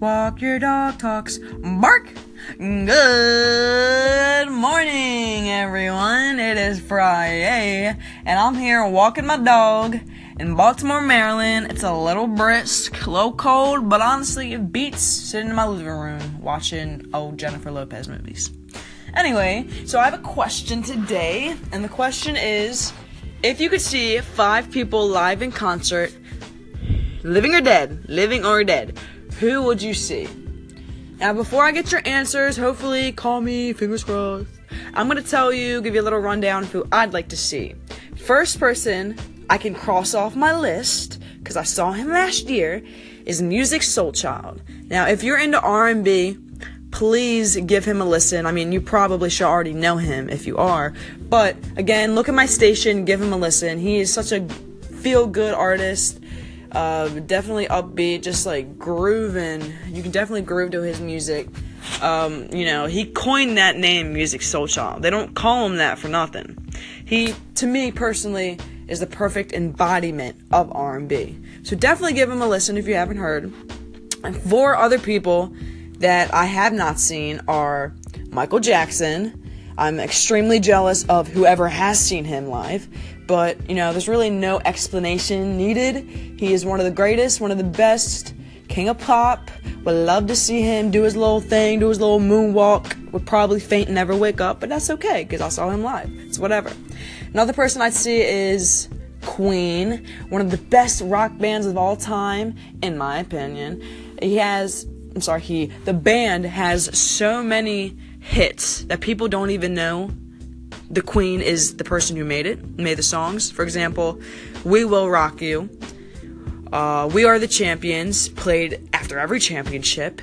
Walk your dog talks. Bark. Good morning, everyone. It is Friday, and I'm here walking my dog in Baltimore, Maryland. It's a little brisk, low cold, but honestly, it beats sitting in my living room watching old Jennifer Lopez movies. Anyway, so I have a question today, and the question is if you could see five people live in concert, living or dead, living or dead, who would you see? Now, before I get your answers, hopefully, call me, fingers crossed. I'm gonna tell you, give you a little rundown of who I'd like to see. First person I can cross off my list because I saw him last year is Musiq Soulchild. Now, if you're into R&B, please give him a listen. I mean, you probably should already know him if you are, but again, look at my station, give him a listen. He is such a feel-good artist. Uh, definitely upbeat, just like grooving. You can definitely groove to his music. Um, you know, he coined that name, Musiq Soulchild. They don't call him that for nothing. He, to me personally, is the perfect embodiment of R&B. So definitely give him a listen if you haven't heard. And four other people that I have not seen are Michael Jackson. I'm extremely jealous of whoever has seen him live, but you know, there's really no explanation needed. He is one of the greatest, one of the best, king of pop. Would love to see him do his little thing, do his little moonwalk. Would probably faint and never wake up, but that's okay because I saw him live. It's whatever. Another person I'd see is Queen, one of the best rock bands of all time, in my opinion. He has, I'm sorry, he, the band has so many hits that people don't even know the Queen is the person who made it, made the songs. For example, We Will Rock You, uh, We Are the Champions, played after every championship,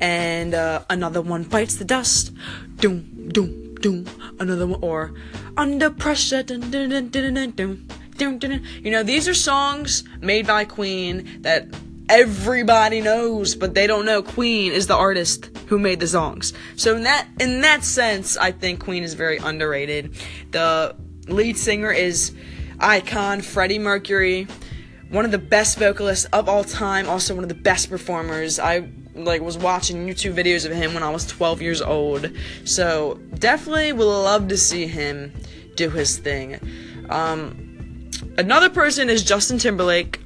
and uh, another one bites the dust. Doom, doom, doom. Another one, or Under Pressure. Dun, dun, dun, dun, dun, dun, dun. You know, these are songs made by Queen that everybody knows, but they don't know Queen is the artist who made the songs. So in that in that sense, I think Queen is very underrated. The lead singer is icon Freddie Mercury, one of the best vocalists of all time, also one of the best performers. I like was watching YouTube videos of him when I was 12 years old. So definitely would love to see him do his thing. Um, another person is Justin Timberlake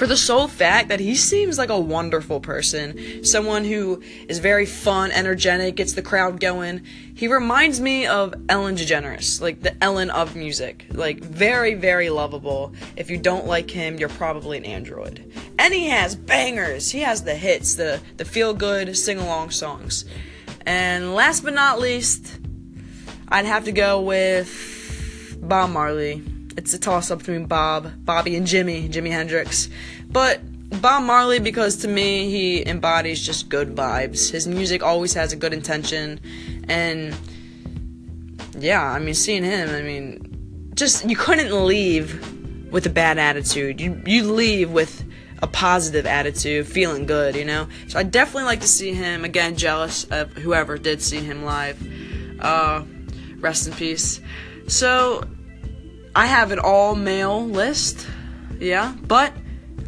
for the sole fact that he seems like a wonderful person, someone who is very fun, energetic, gets the crowd going. He reminds me of Ellen DeGeneres, like the Ellen of music. Like very, very lovable. If you don't like him, you're probably an android. And he has bangers. He has the hits, the the feel good sing along songs. And last but not least, I'd have to go with Bob Marley it's a toss up between Bob, Bobby, and Jimmy, Jimi Hendrix. But Bob Marley, because to me, he embodies just good vibes. His music always has a good intention. And yeah, I mean, seeing him, I mean, just you couldn't leave with a bad attitude. You, you leave with a positive attitude, feeling good, you know? So I definitely like to see him. Again, jealous of whoever did see him live. Uh, rest in peace. So I have an all male list, yeah, but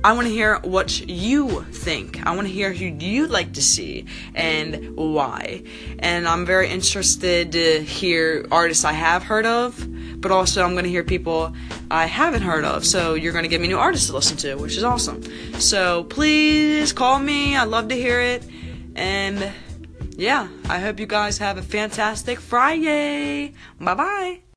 I want to hear what you think. I want to hear who you'd like to see and why. And I'm very interested to hear artists I have heard of, but also I'm going to hear people I haven't heard of. So you're going to give me new artists to listen to, which is awesome. So please call me. I'd love to hear it. And yeah, I hope you guys have a fantastic Friday. Bye bye.